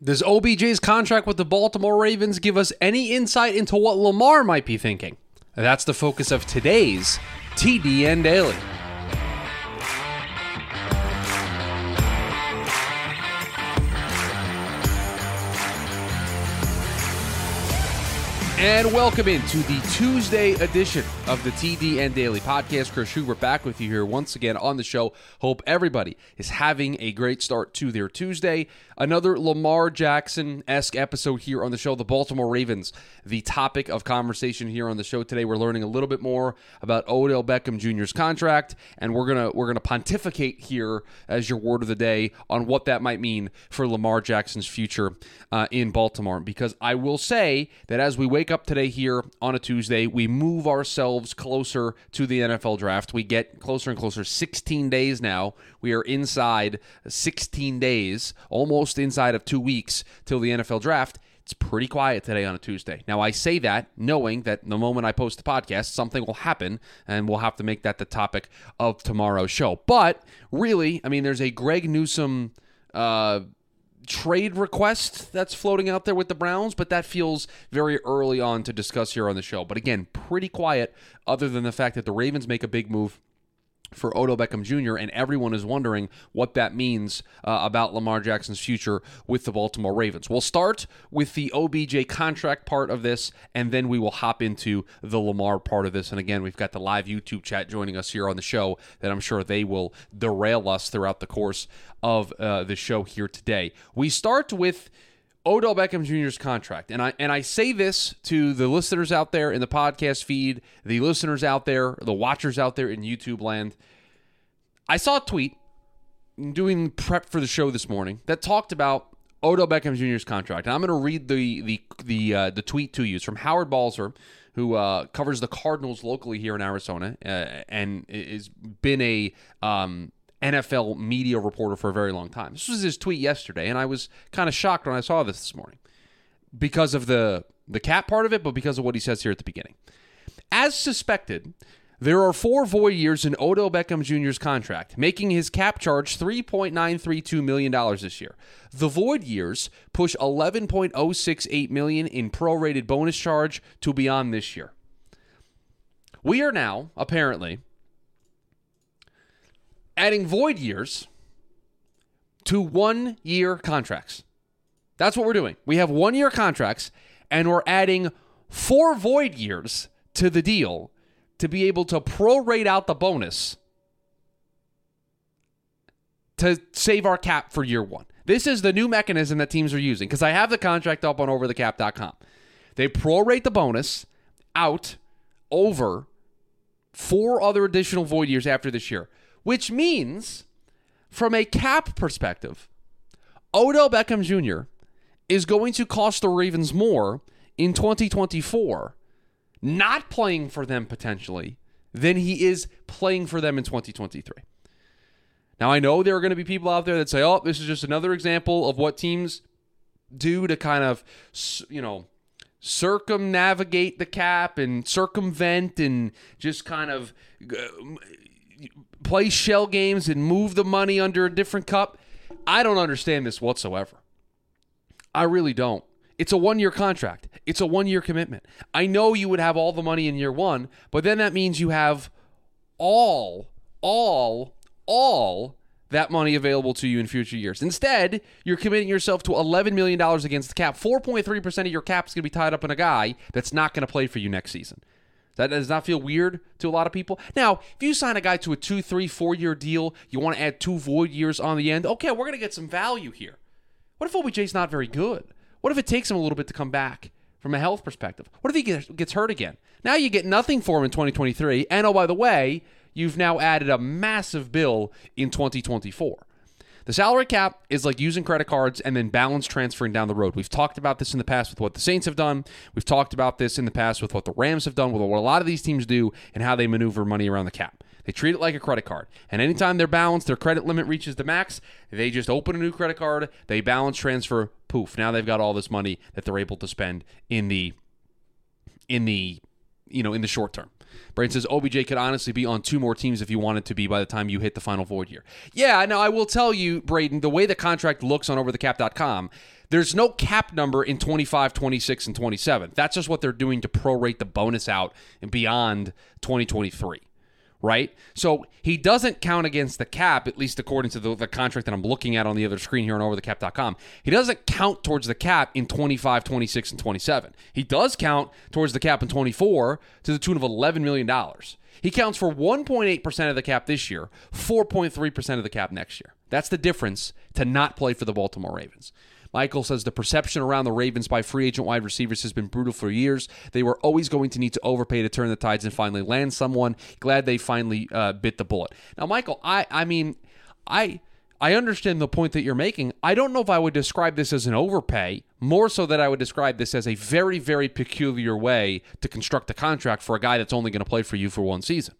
Does OBJ's contract with the Baltimore Ravens give us any insight into what Lamar might be thinking? That's the focus of today's TDN Daily. And welcome into the Tuesday edition of the TDN Daily Podcast. Chris Schubert back with you here once again on the show. Hope everybody is having a great start to their Tuesday. Another Lamar Jackson esque episode here on the show. The Baltimore Ravens, the topic of conversation here on the show today. We're learning a little bit more about Odell Beckham Jr.'s contract, and we're gonna we're gonna pontificate here as your word of the day on what that might mean for Lamar Jackson's future uh, in Baltimore. Because I will say that as we wake up today here on a Tuesday, we move ourselves closer to the NFL draft. We get closer and closer. 16 days now. We are inside 16 days, almost inside of two weeks till the NFL draft. It's pretty quiet today on a Tuesday. Now, I say that knowing that the moment I post the podcast, something will happen, and we'll have to make that the topic of tomorrow's show. But really, I mean, there's a Greg Newsome. Uh, trade request that's floating out there with the Browns, but that feels very early on to discuss here on the show. But again, pretty quiet, other than the fact that the Ravens make a big move for Odell Beckham Jr., and everyone is wondering what that means uh, about Lamar Jackson's future with the Baltimore Ravens. We'll start with the OBJ contract part of this, and then we will hop into the Lamar part of this. And again, we've got the live YouTube chat joining us here on the show that I'm sure they will derail us throughout the course of uh, the show here today. We start with. Odell Beckham Jr.'s contract. And I and I say this to the listeners out there in the podcast feed, the listeners out there, the watchers out there in YouTube land. I saw a tweet doing prep for the show this morning that talked about Odell Beckham Jr.'s contract. And I'm going to read the the the uh, the tweet to you. It's from Howard Balzer, who uh, covers the Cardinals locally here in Arizona, uh, and has been a um, NFL media reporter for a very long time. This was his tweet yesterday, and I was kind of shocked when I saw this this morning because of the the cap part of it, but because of what he says here at the beginning. As suspected, there are four void years in Odell Beckham Jr.'s contract, making his cap charge $3.932 million this year. The void years push 11.068 million in prorated bonus charge to beyond this year. We are now, apparently, adding void years to one year contracts. That's what we're doing. We have one year contracts, and we're adding four void years to the deal to be able to prorate out the bonus to save our cap for year one. This is the new mechanism that teams are using because I have the contract up on overthecap.com. They prorate the bonus out over four other additional void years after this year, which means from a cap perspective, Odell Beckham Jr. is going to cost the Ravens more in 2024 not playing for them potentially than he is playing for them in 2023. Now, I know there are going to be people out there that say, oh, this is just another example of what teams do to kind of, you know, circumnavigate the cap and circumvent and just kind of play shell games and move the money under a different cup. I don't understand this whatsoever. I really don't. It's a one year contract, it's a one year commitment. I know you would have all the money in year one, but then that means you have all, all, all that money available to you in future years. Instead, you're committing yourself to $11 million against the cap. 4.3% of your cap is going to be tied up in a guy that's not going to play for you next season. That does not feel weird to a lot of people. Now, if you sign a guy to a two, three, four year deal, you want to add two void years on the end, okay, we're going to get some value here. What if OBJ's not very good? What if it takes him a little bit to come back from a health perspective? What if he gets hurt again? Now you get nothing for him in 2023. And oh, by the way, you've now added a massive bill in 2024. The salary cap is like using credit cards and then balance transferring down the road. We've talked about this in the past with what the Saints have done. We've talked about this in the past with what the Rams have done, with what a lot of these teams do, and how they maneuver money around the cap. They treat it like a credit card. And anytime they're balanced, their credit limit reaches the max, they just open a new credit card, they balance transfer, poof. Now they've got all this money that they're able to spend in the in the you know, in the short term. Braden says OBJ could honestly be on two more teams if you wanted to be by the time you hit the final void year. Yeah, now I will tell you, Braden, the way the contract looks on overthecap.com, There's no cap number in 25, 26, and 27. That's just what they're doing to prorate the bonus out and beyond 2023 right? So he doesn't count against the cap, at least according to the, the, contract that I'm looking at on the other screen here on overthecap.com. He doesn't count towards the cap in 25, 26, and 27. He does count towards the cap in 24 to the tune of $11 million. He counts for 1.8% of the cap this year, 4.3% of the cap next year. That's the difference to not play for the Baltimore Ravens. Michael says the perception around the Ravens by free agent wide receivers has been brutal for years. They were always going to need to overpay to turn the tides and finally land someone. Glad they finally uh, bit the bullet. Now, Michael, I I mean, I I understand the point that you're making. I don't know if I would describe this as an overpay, more so that I would describe this as a very, very peculiar way to construct a contract for a guy that's only going to play for you for one season.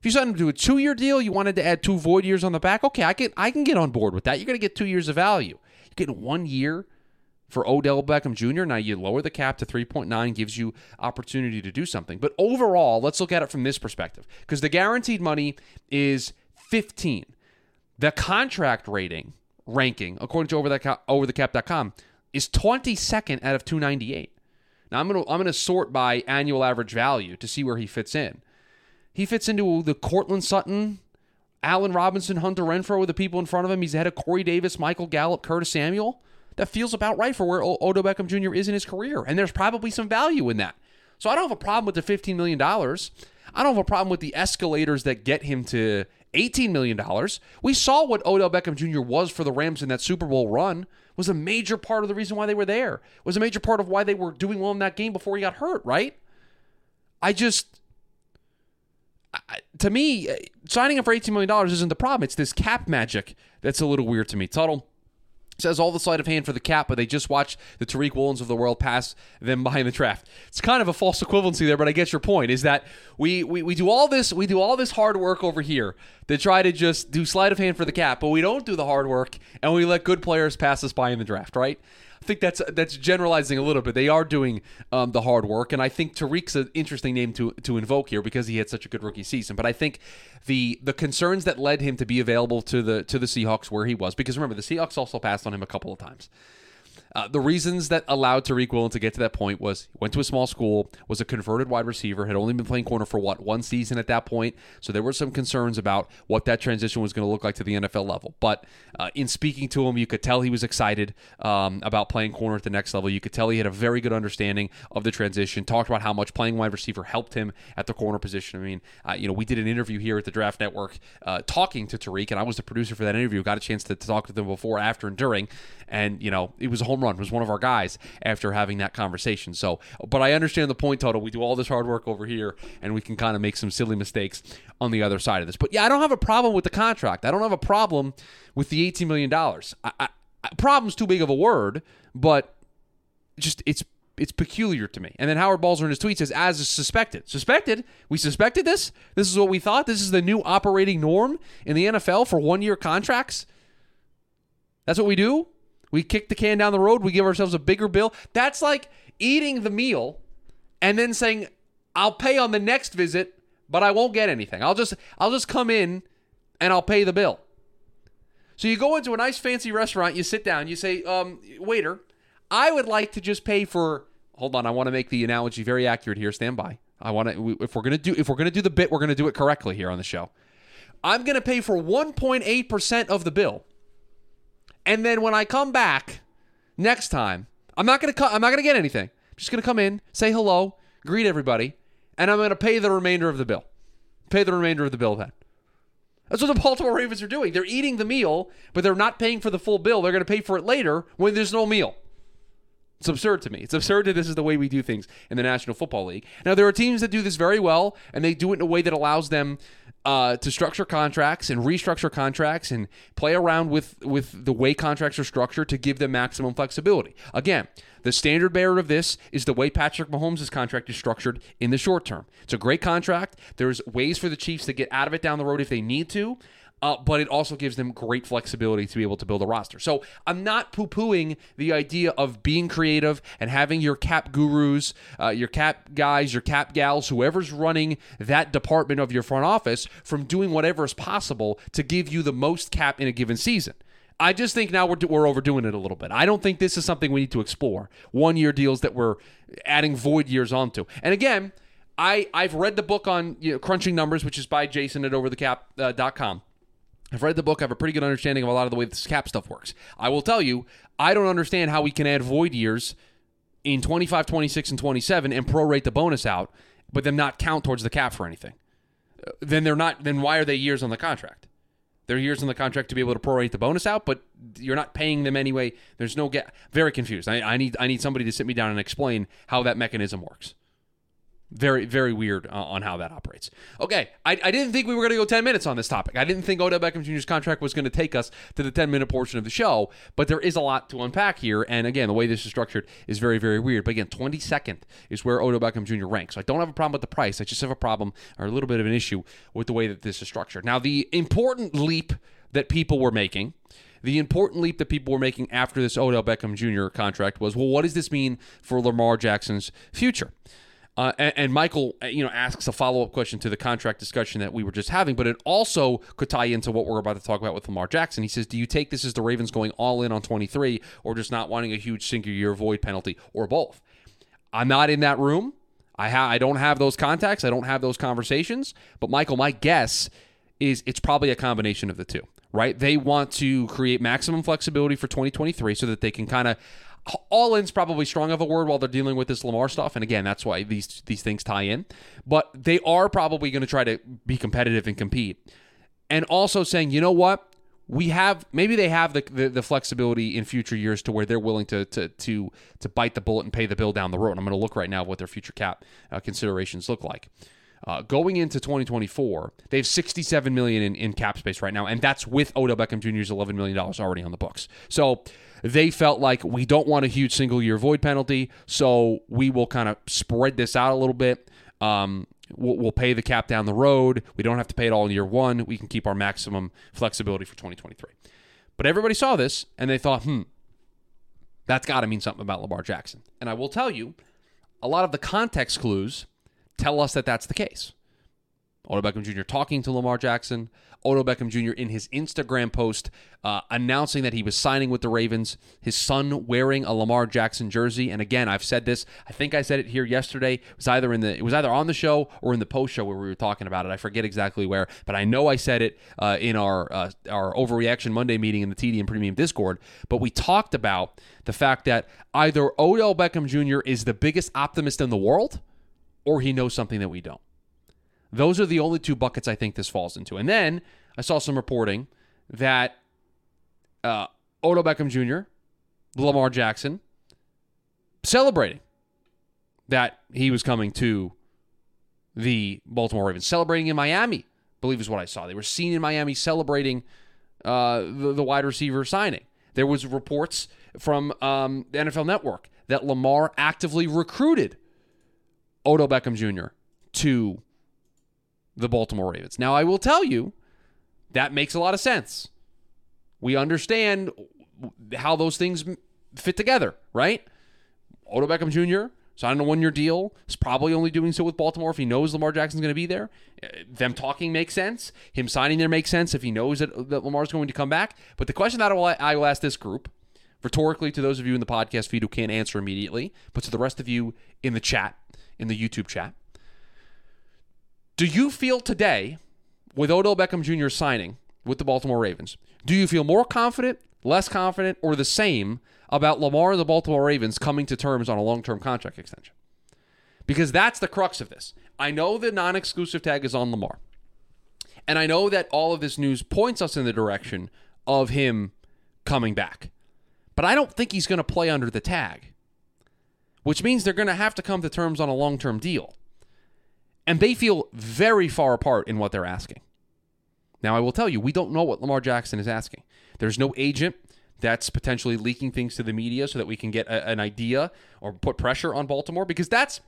If you signed him to a two-year deal, you wanted to add two void years on the back. Okay, I can I can get on board with that. You're going to get two years of value. You get one year for Odell Beckham Jr. Now you lower the cap to 3.9, gives you opportunity to do something. But overall, let's look at it from this perspective because the guaranteed money is 15. The contract rating ranking, according to over the cap, overthecap.com, is 22nd out of 298. Now I'm gonna I'm gonna sort by annual average value to see where he fits in. He fits into the Courtland Sutton Allen Robinson, Hunter Renfrow, the people in front of him. He's ahead of Corey Davis, Michael Gallup, Curtis Samuel. That feels about right for where Odell Beckham Jr. is in his career. And there's probably some value in that. So I don't have a problem with the $15 million. I don't have a problem with the escalators that get him to $18 million. We saw what Odell Beckham Jr. was for the Rams in that Super Bowl run. Was a major part of the reason why they were there. Was a major part of why they were doing well in that game before he got hurt, right? I just to me, uh, signing him for $18 million isn't the problem. It's this cap magic that's a little weird to me. Tuttle says all the sleight of hand for the cap, but they just watched the Tariq Woolens of the world pass them behind the draft. It's kind of a false equivalency there, but I get your point. Is that we, we we do all this we do all this hard work over here to try to just do sleight of hand for the cap, but we don't do the hard work and we let good players pass us by in the draft, right? I think that's that's generalizing a little bit. They are doing um, the hard work, and I think Tariq's an interesting name to to invoke here because he had such a good rookie season. But I think the the concerns that led him to be available to the to the Seahawks where he was, because remember the Seahawks also passed on him a couple of times. Uh, the reasons that allowed Tariq Woolen to get to that point was he went to a small school, was a converted wide receiver, had only been playing corner for what one season at that point. So there were some concerns about what that transition was going to look like to the NFL level. But uh, in speaking to him, you could tell he was excited um, about playing corner at the next level. You could tell he had a very good understanding of the transition. Talked about how much playing wide receiver helped him at the corner position. I mean, uh, you know, we did an interview here at the Draft Network uh, talking to Tariq, and I was the producer for that interview. Got a chance to, to talk to them before, after, and during. And you know, it was a home run. Was one of our guys after having that conversation. So, but I understand the point Tuttle. We do all this hard work over here, and we can kind of make some silly mistakes on the other side of this. But yeah, I don't have a problem with the contract. I don't have a problem with the eighteen million dollars. Problem's too big of a word, but just it's it's peculiar to me. And then Howard Balzer in his tweet says, as suspected. Suspected? We suspected this? This is what we thought? This is the new operating norm in the NFL for one year contracts? That's what we do? We kick the can down the road. We give ourselves a bigger bill. That's like eating the meal and then saying, "I'll pay on the next visit, but I won't get anything. I'll just I'll just come in and I'll pay the bill." So you go into a nice fancy restaurant, you sit down, you say, um, "Waiter, I would like to just pay for." Hold on, I want to make the analogy very accurate here. Stand by. I want to. If we're gonna do, if we're gonna do the bit, we're gonna do it correctly here on the show. I'm gonna pay for 1.8 percent of the bill. And then when I come back next time, I'm not gonna I'm not gonna get anything. I'm just gonna come in, say hello, greet everybody, and I'm gonna pay the remainder of the bill. Pay the remainder of the bill then. That's what the Baltimore Ravens are doing. They're eating the meal, but they're not paying for the full bill. They're going to pay for it later when there's no meal. It's absurd to me. It's absurd that this is the way we do things in the National Football League. Now, there are teams that do this very well, and they do it in a way that allows them uh, to structure contracts and restructure contracts and play around with with the way contracts are structured to give them maximum flexibility. Again, the standard bearer of this is the way Patrick Mahomes' contract is structured in the short term. It's a great contract. There's ways for the Chiefs to get out of it down the road if they need to. Uh, but it also gives them great flexibility to be able to build a roster. So I'm not poo pooing the idea of being creative and having your cap gurus, uh, your cap guys, your cap gals, whoever's running that department of your front office from doing whatever is possible to give you the most cap in a given season. I just think now we're, we're overdoing it a little bit. I don't think this is something we need to explore. One year deals that we're adding void years onto. And again, I, I've read the book on you know, crunching numbers, which is by Jason at overthecap.com. Uh, I've read the book. I have a pretty good understanding of a lot of the way this cap stuff works. I will tell you, I don't understand how we can add void years in 25, 26, and 27 and prorate the bonus out, but then not count towards the cap for anything. Then they're not. Then why are they years on the contract? They're years on the contract to be able to prorate the bonus out, but you're not paying them anyway. There's no get. Very confused. I, I need I need somebody to sit me down and explain how that mechanism works. Very, very weird uh, on how that operates. Okay, I, I didn't think we were going to go 10 minutes on this topic. I didn't think Odell Beckham Jr.'s contract was going to take us to the 10 minute portion of the show, but there is a lot to unpack here. And again, the way this is structured is very, very weird. But again, 22nd is where Odell Beckham Jr. ranks. So I don't have a problem with the price. I just have a problem or a little bit of an issue with the way that this is structured. Now, the important leap that people were making the important leap that people were making after this Odell Beckham Jr. contract was, well, what does this mean for Lamar Jackson's future? Uh, and, and, Michael, uh, you know, asks a follow up question to the contract discussion that we were just having, but it also could tie into what we're about to talk about with Lamar Jackson. He says, "Do you take this as the Ravens going all in on 23, or just not wanting a huge single year void penalty, or both?" I'm not in that room. I ha- I don't have those contacts. I don't have those conversations. But Michael, my guess is it's probably a combination of the two. Right? They want to create maximum flexibility for 2023 so that they can kind of all in's probably strong of a word while they're dealing with this Lamar stuff, and again, that's why these these things tie in. But they are probably going to try to be competitive and compete, and also saying, you know what, we have maybe they have the, the, the flexibility in future years to where they're willing to to to to bite the bullet and pay the bill down the road. I'm going to look right now what their future cap uh, considerations look like. Uh, going into 2024, they have 67 million in, in cap space right now, and that's with Odell Beckham Jr.'s 11 million dollars already on the books. So they felt like we don't want a huge single year void penalty, so we will kind of spread this out a little bit. Um, we'll, we'll, pay the cap down the road. We don't have to pay it all in year one. We can keep our maximum flexibility for 2023. But everybody saw this and they thought, hmm, that's got to mean something about Lamar Jackson. And I will tell you, a lot of the context clues tell us that that's the case. Odell Beckham Jr. talking to Lamar Jackson, Odell Beckham Jr. in his Instagram post uh, announcing that he was signing with the Ravens, his son wearing a Lamar Jackson jersey. And again, I've said this. I think I said it here yesterday. It was either in the it was either on the show or in the post show where we were talking about it. I forget exactly where, but I know I said it uh, in our uh, our overreaction Monday meeting in the TDN Premium Discord. But we talked about the fact that either Odell Beckham Jr. is the biggest optimist in the world, or he knows something that we don't. Those are the only two buckets I think this falls into. And then I saw some reporting that uh, Odell Beckham Jr., Lamar Jackson, celebrating that he was coming to the Baltimore Ravens, celebrating in Miami, believe is what I saw. They were seen in Miami celebrating uh, the, the, wide receiver signing. There was reports from um, the NFL Network that Lamar actively recruited Odell Beckham Jr. to the Baltimore Ravens. Now, I will tell you that makes a lot of sense. We understand how those things fit together, right? Odell Beckham Jr. signed a one-year deal. Is probably only doing so with Baltimore if he knows Lamar Jackson's going to be there. Them talking makes sense. Him signing there makes sense if he knows that, that Lamar's going to come back. But the question that I will, I will ask this group, rhetorically to those of you in the podcast feed who can't answer immediately, but to the rest of you in the chat, in the YouTube chat, do you feel today, with Odell Beckham Jr. signing with the Baltimore Ravens, do you feel more confident, less confident, or the same about Lamar and the Baltimore Ravens coming to terms on a long term contract extension? Because that's the crux of this. I know the non exclusive tag is on Lamar. And I know that all of this news points us in the direction of him coming back. But I don't think he's going to play under the tag, which means they're going to have to come to terms on a long term deal. And they feel very far apart in what they're asking. Now, I will tell you, we don't know what Lamar Jackson is asking. There's no agent that's potentially leaking things to the media so that we can get a, an idea or put pressure on Baltimore because that's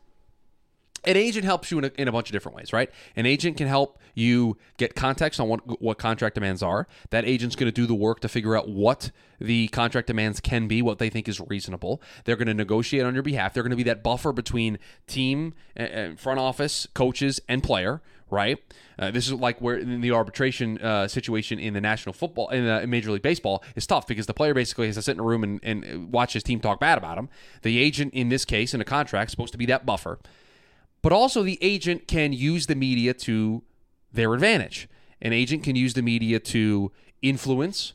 an agent helps you in a, in a, bunch of different ways, right? An agent can help you get context on what, what contract demands are. That agent's going to do the work to figure out what the contract demands can be, what they think is reasonable. They're going to negotiate on your behalf. They're going to be that buffer between team, and front office, coaches, and player, right? Uh, this is like where in the arbitration uh, situation in the National Football in, the, in Major League Baseball is tough because the player basically has to sit in a room and, and watch his team talk bad about him. The agent in this case in a contract is supposed to be that buffer, but also the agent can use the media to their advantage. An agent can use the media to influence,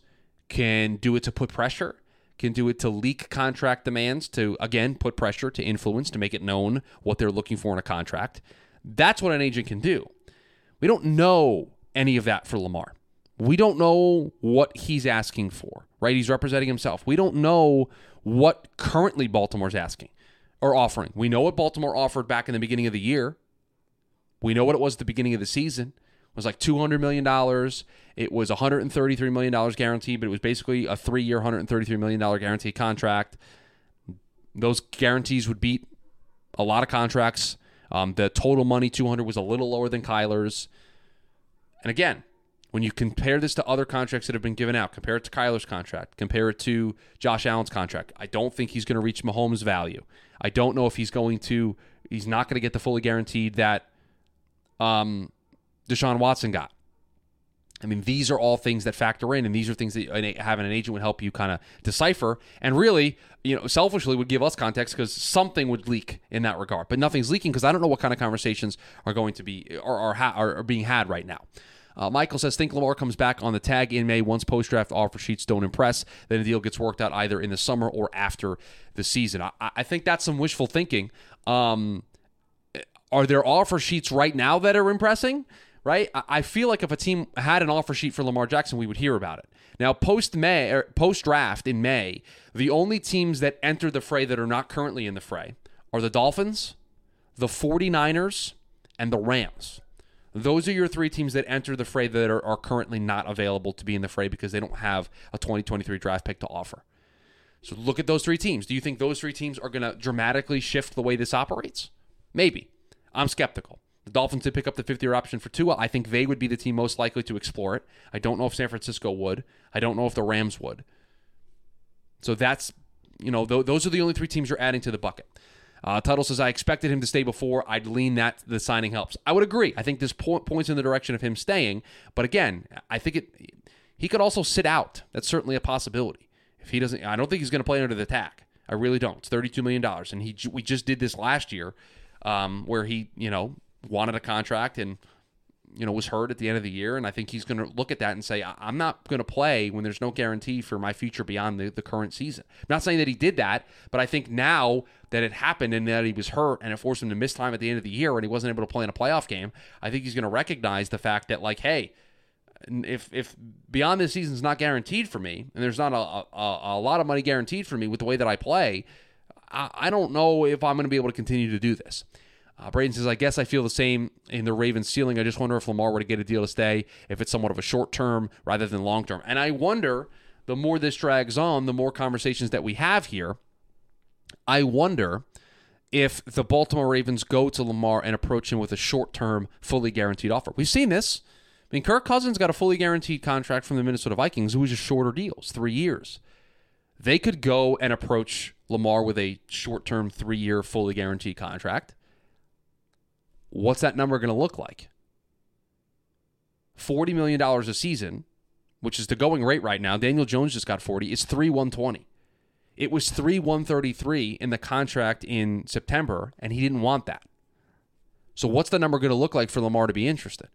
can do it to put pressure, can do it to leak contract demands to again put pressure to influence to make it known what they're looking for in a contract. That's what an agent can do. We don't know any of that for Lamar. We don't know what he's asking for, right? He's representing himself. We don't know what currently Baltimore's asking or offering. We know what Baltimore offered back in the beginning of the year. We know what it was at the beginning of the season. It was like $200 million. It was $133 million guaranteed, but it was basically a three year, $133 million guarantee contract. Those guarantees would beat a lot of contracts um, the total money, 200, was a little lower than Kyler's. And again, when you compare this to other contracts that have been given out, compare it to Kyler's contract, compare it to Josh Allen's contract, I don't think he's going to reach Mahomes' value. I don't know if he's going to, he's not going to get the fully guaranteed that um, Deshaun Watson got. I mean, these are all things that factor in, and these are things that having an agent would help you kind of decipher. And really, you know, selfishly would give us context because something would leak in that regard. But nothing's leaking because I don't know what kind of conversations are going to be or are, are, are being had right now. Uh, Michael says, think Lamar comes back on the tag in May once post draft offer sheets don't impress. Then the deal gets worked out either in the summer or after the season. I, I think that's some wishful thinking. Um, are there offer sheets right now that are impressing? right? I feel like if a team had an offer sheet for Lamar Jackson, we would hear about it. Now, post May post draft in May, the only teams that enter the fray that are not currently in the fray are the Dolphins, the 49ers, and the Rams. Those are your three teams that enter the fray that are, are currently not available to be in the fray because they don't have a 2023 draft pick to offer. So look at those three teams. Do you think those three teams are going to dramatically shift the way this operates? Maybe. I'm skeptical. The Dolphins did pick up the fifth year option for Tua. I think they would be the team most likely to explore it. I don't know if San Francisco would. I don't know if the Rams would. So that's, you know, th- those are the only three teams you're adding to the bucket. Uh, Tuttle says, I expected him to stay before. I'd lean that the signing helps. I would agree. I think this po- points in the direction of him staying. But again, I think it he could also sit out. That's certainly a possibility. If he doesn't, I don't think he's going to play under the attack. I really don't. It's $32 million. And he we just did this last year um, where he, you know, wanted a contract and you know was hurt at the end of the year and i think he's going to look at that and say i'm not going to play when there's no guarantee for my future beyond the, the current season. I'm not saying that he did that but i think now that it happened and that he was hurt and it forced him to miss time at the end of the year and he wasn't able to play in a playoff game i think he's going to recognize the fact that like hey if if beyond this season is not guaranteed for me and there's not a, a, a lot of money guaranteed for me with the way that i play I, I don't know if i'm going to be able to continue to do this uh, Braden says, I guess I feel the same in the Ravens ceiling. I just wonder if Lamar were to get a deal to stay, if it's somewhat of a short term rather than long term. And I wonder, the more this drags on, the more conversations that we have here, I wonder if the Baltimore Ravens go to Lamar and approach him with a short term, fully guaranteed offer. We've seen this. I mean, Kirk Cousins got a fully guaranteed contract from the Minnesota Vikings, who was just shorter deals, three years. They could go and approach Lamar with a short term, three year, fully guaranteed contract what's that number going to look like? $40 million a season, which is the going rate right now. Daniel Jones just got 40. It's 3 120. It was 3 133 in the contract in September, and he didn't want that. So what's the number going to look like for Lamar to be interested?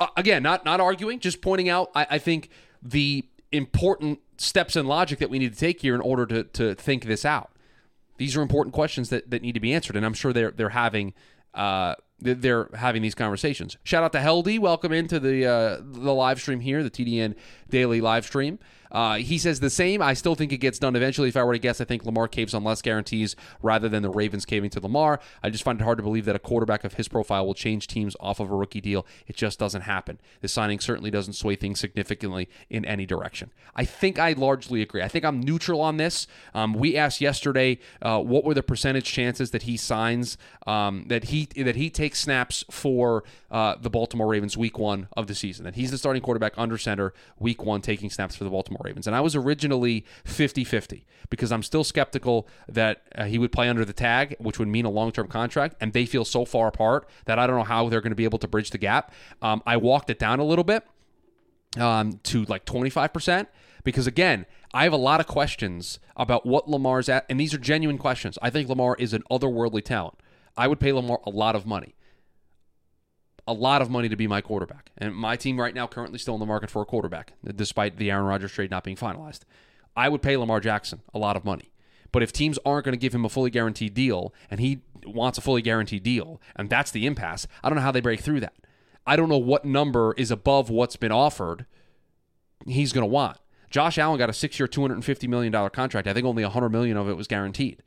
Uh, again, not not arguing, just pointing out. I, I think the important steps and logic that we need to take here in order to to think this out. These are important questions that, that need to be answered, and I'm sure they're they're having uh, they're having these conversations. Shout out to Heldy, welcome into the uh, the live stream here, the TDN daily live stream. Uh, he says the same. I still think it gets done eventually. If I were to guess, I think Lamar caves on less guarantees rather than the Ravens caving to Lamar. I just find it hard to believe that a quarterback of his profile will change teams off of a rookie deal. It just doesn't happen. The signing certainly doesn't sway things significantly in any direction. I think I largely agree. I think I'm neutral on this. Um, we asked yesterday uh, what were the percentage chances that he signs, um, that he that he takes snaps for uh, the Baltimore Ravens week one of the season. That he's the starting quarterback under center week one, taking snaps for the Baltimore Ravens. And I was originally 50 50 because I'm still skeptical that uh, he would play under the tag, which would mean a long term contract. And they feel so far apart that I don't know how they're going to be able to bridge the gap. Um, I walked it down a little bit um, to like 25% because, again, I have a lot of questions about what Lamar's at. And these are genuine questions. I think Lamar is an otherworldly talent. I would pay Lamar a lot of money a lot of money to be my quarterback. And my team right now currently still in the market for a quarterback, despite the Aaron Rodgers trade not being finalized. I would pay Lamar Jackson a lot of money. But if teams aren't going to give him a fully guaranteed deal and he wants a fully guaranteed deal, and that's the impasse, I don't know how they break through that. I don't know what number is above what's been offered he's going to want. Josh Allen got a six-year, $250 million contract. I think only 100 million of it was guaranteed.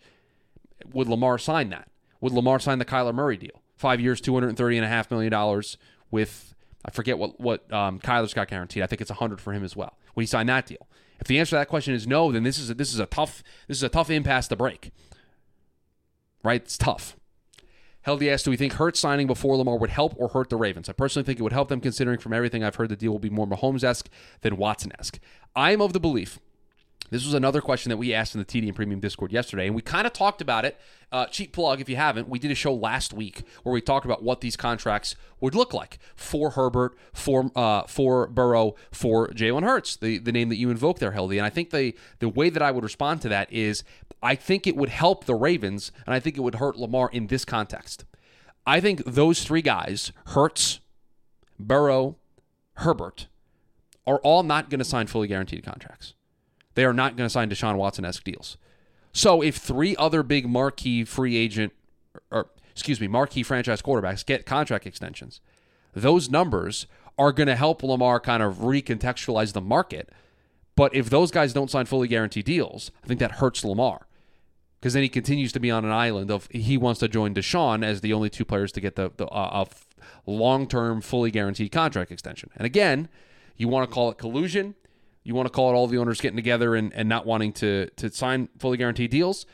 Would Lamar sign that? Would Lamar sign the Kyler Murray deal? Five years, two hundred and thirty and a half million dollars. With I forget what what um, Kyler's got guaranteed. I think it's a hundred for him as well. When he signed that deal. If the answer to that question is no, then this is a, this is a tough this is a tough impasse to break. Right? It's tough. Heldy asked, do we think Hurts signing before Lamar would help or hurt the Ravens? I personally think it would help them, considering from everything I've heard, the deal will be more Mahomes esque than Watson esque. I am of the belief this was another question that we asked in the TDN Premium Discord yesterday, and we kind of talked about it. Uh, cheap plug if you haven't. We did a show last week where we talked about what these contracts would look like for Herbert, for uh, for Burrow, for Jalen Hurts, the, the name that you invoke there, Heldy. And I think the the way that I would respond to that is I think it would help the Ravens, and I think it would hurt Lamar in this context. I think those three guys, Hurts, Burrow, Herbert, are all not going to sign fully guaranteed contracts. They are not going to sign Deshaun Watson esque deals. So if three other big marquee free agent, or excuse me, marquee franchise quarterbacks get contract extensions, those numbers are going to help Lamar kind of recontextualize the market. But if those guys don't sign fully guaranteed deals, I think that hurts Lamar because then he continues to be on an island of he wants to join Deshaun as the only two players to get the, the uh, long term fully guaranteed contract extension. And again, you want to call it collusion, you want to call it all the owners getting together and, and not wanting to to sign fully guaranteed deals.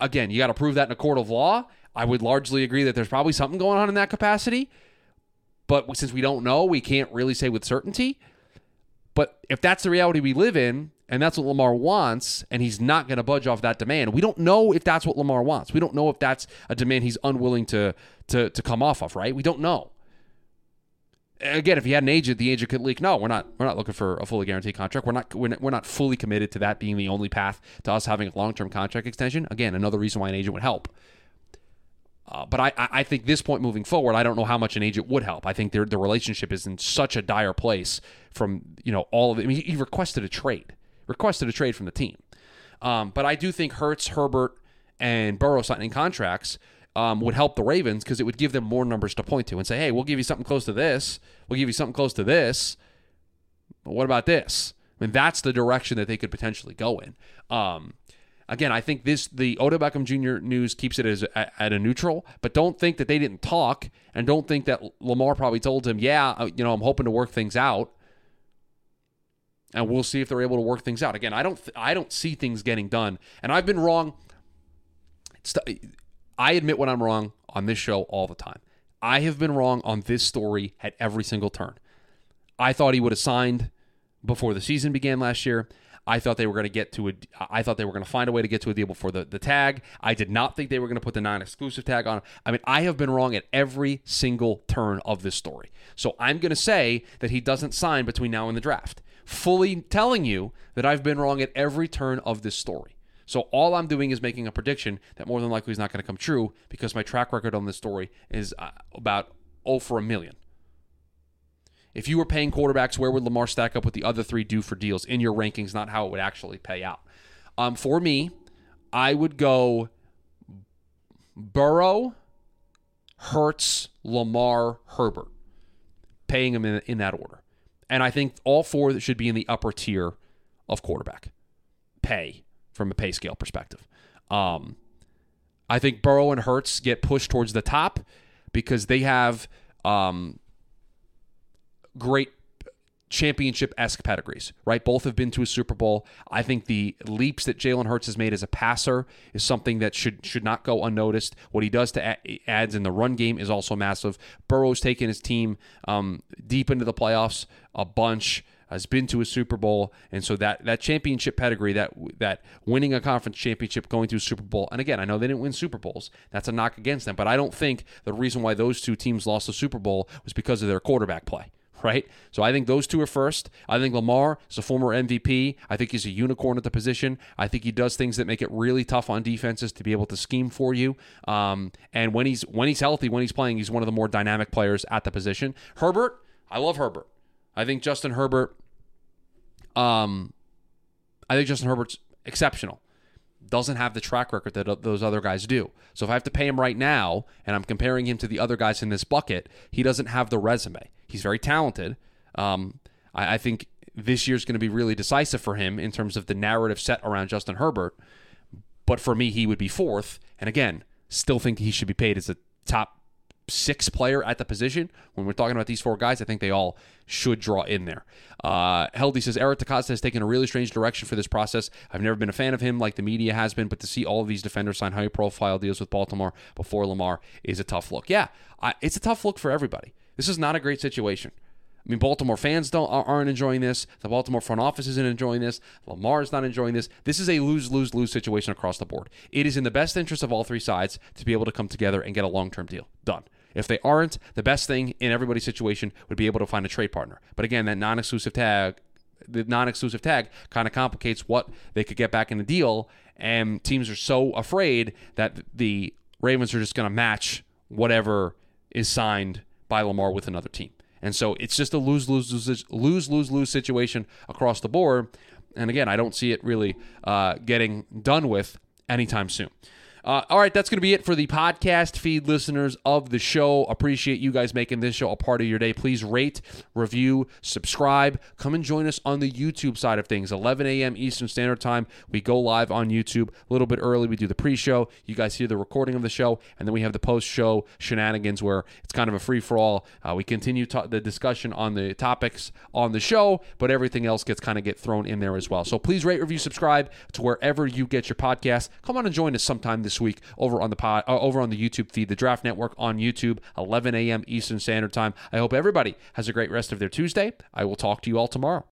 Again, you got to prove that in a court of law. I would largely agree that there's probably something going on in that capacity. But since we don't know, we can't really say with certainty. But if that's the reality we live in, and that's what Lamar wants, and he's not going to budge off that demand, we don't know if that's what Lamar wants. We don't know if that's a demand he's unwilling to to to come off of, right? We don't know again, if he had an agent, the agent could leak. No, we're not. We're not looking for a fully guaranteed contract. We're not. We're not, we're not fully committed to that being the only path to us having a long term contract extension. Again, another reason why an agent would help. Uh, but I, I think this point moving forward, I don't know how much an agent would help. I think their the relationship is in such a dire place from you know all of it. I mean, he requested a trade, requested a trade from the team. Um, but I do think Hurts, Herbert, and Burrow signing contracts um, would help the Ravens because it would give them more numbers to point to and say, hey, we'll give you something close to this. We'll give you something close to this. But what about this? I mean, that's the direction that they could potentially go in. Um, again, I think this the Odell Beckham Jr. news keeps it as a, at a neutral, but don't think that they didn't talk, and don't think that Lamar probably told him, "Yeah, uh, you know, I'm hoping to work things out." And we'll see if they're able to work things out. Again, I don't, th- I don't see things getting done, and I've been wrong. I admit when I'm wrong on this show all the time. I have been wrong on this story at every single turn. I thought he would have signed before the season began last year. I thought they were going to get to a. I thought they were going to find a way to get to a deal before the, the tag. I did not think they were going to put the non-exclusive tag on. I mean, I have been wrong at every single turn of this story. So I'm going to say that he doesn't sign between now and the draft, fully telling you that I've been wrong at every turn of this story. So all I'm doing is making a prediction that more than likely is not going to come true because my track record on this story is uh, about 0 for a million. If you were paying quarterbacks, where would Lamar stack up with the other three due for deals in your rankings, not how it would actually pay out? Um, for me, I would go Burrow, Hurts, Lamar, Herbert, paying them in, in that order. And I think all four should be in the upper tier of quarterback pay from a pay scale perspective. Um, I think Burrow and Hurts get pushed towards the top because they have um, great championship esque pedigrees, right? Both have been to a Super Bowl. I think the leaps that Jalen Hurts has made as a passer is something that should should not go unnoticed. What he does to add, adds in the run game is also massive. Burrow's taken his team um, deep into the playoffs a bunch. Has been to a Super Bowl, and so that that championship pedigree, that that winning a conference championship, going to a Super Bowl, and again, I know they didn't win Super Bowls. That's a knock against them, but I don't think the reason why those two teams lost the Super Bowl was because of their quarterback play right? So I think those two are first. I think Lamar is a former MVP. I think he's a unicorn at the position. I think he does things that make it really tough on defenses to be able to scheme for you. Um, and when he's when he's healthy, when he's playing, he's one of the more dynamic players at the position. Herbert, I love Herbert. I think Justin Herbert. Um, I think Justin Herbert's exceptional doesn't have the track record that those other guys do. So if I have to pay him right now and I'm comparing him to the other guys in this bucket, he doesn't have the resume. He's very talented. Um, I, I think this year's going to be really decisive for him in terms of the narrative set around Justin Herbert. But for me, he would be fourth. And again, still think he should be paid as a top six player at the position. When we're talking about these four guys, I think they all should draw in there. Uh, Heldy says Eric DeCosta has taken a really strange direction for this process. I've never been a fan of him like the media has been, but to see all of these defenders sign high profile deals with Baltimore before Lamar is a tough look. Yeah, I, it's a tough look for everybody. This is not a great situation. I mean, Baltimore fans don't aren't enjoying this. The Baltimore front office isn't enjoying this. Lamar is not enjoying this. This is a lose lose lose situation across the board. It is in the best interest of all three sides to be able to come together and get a long term deal done. If they aren't, the best thing in everybody's situation would be able to find a trade partner. But again, that non exclusive tag, the non exclusive tag kind of complicates what they could get back in the deal. And teams are so afraid that the Ravens are just going to match whatever is signed by Lamar with another team. And so it's just a lose lose lose lose lose lose situation across the board. And again, I don't see it really uh, getting done with anytime soon. Uh, all right, that's going to be it for the podcast feed listeners of the show. Appreciate you guys making this show a part of your day. Please rate, review, subscribe. Come and join us on the YouTube side of things. 11 a.m. Eastern Standard Time. We go live on YouTube a little bit early. We do the pre show. You guys hear the recording of the show, and then we have the post show shenanigans where it's kind of a free for all. Uh, we continue the discussion on the topics on the show, but everything else gets kind of get thrown in there as well. So please rate, review, subscribe to wherever you get your podcast. Come on and join us sometime this this week over on the pod, uh, over on the YouTube feed, the Draft Network on YouTube, 11 a.m. Eastern Standard Time. I hope everybody has a great rest of their Tuesday. I will talk to you all tomorrow.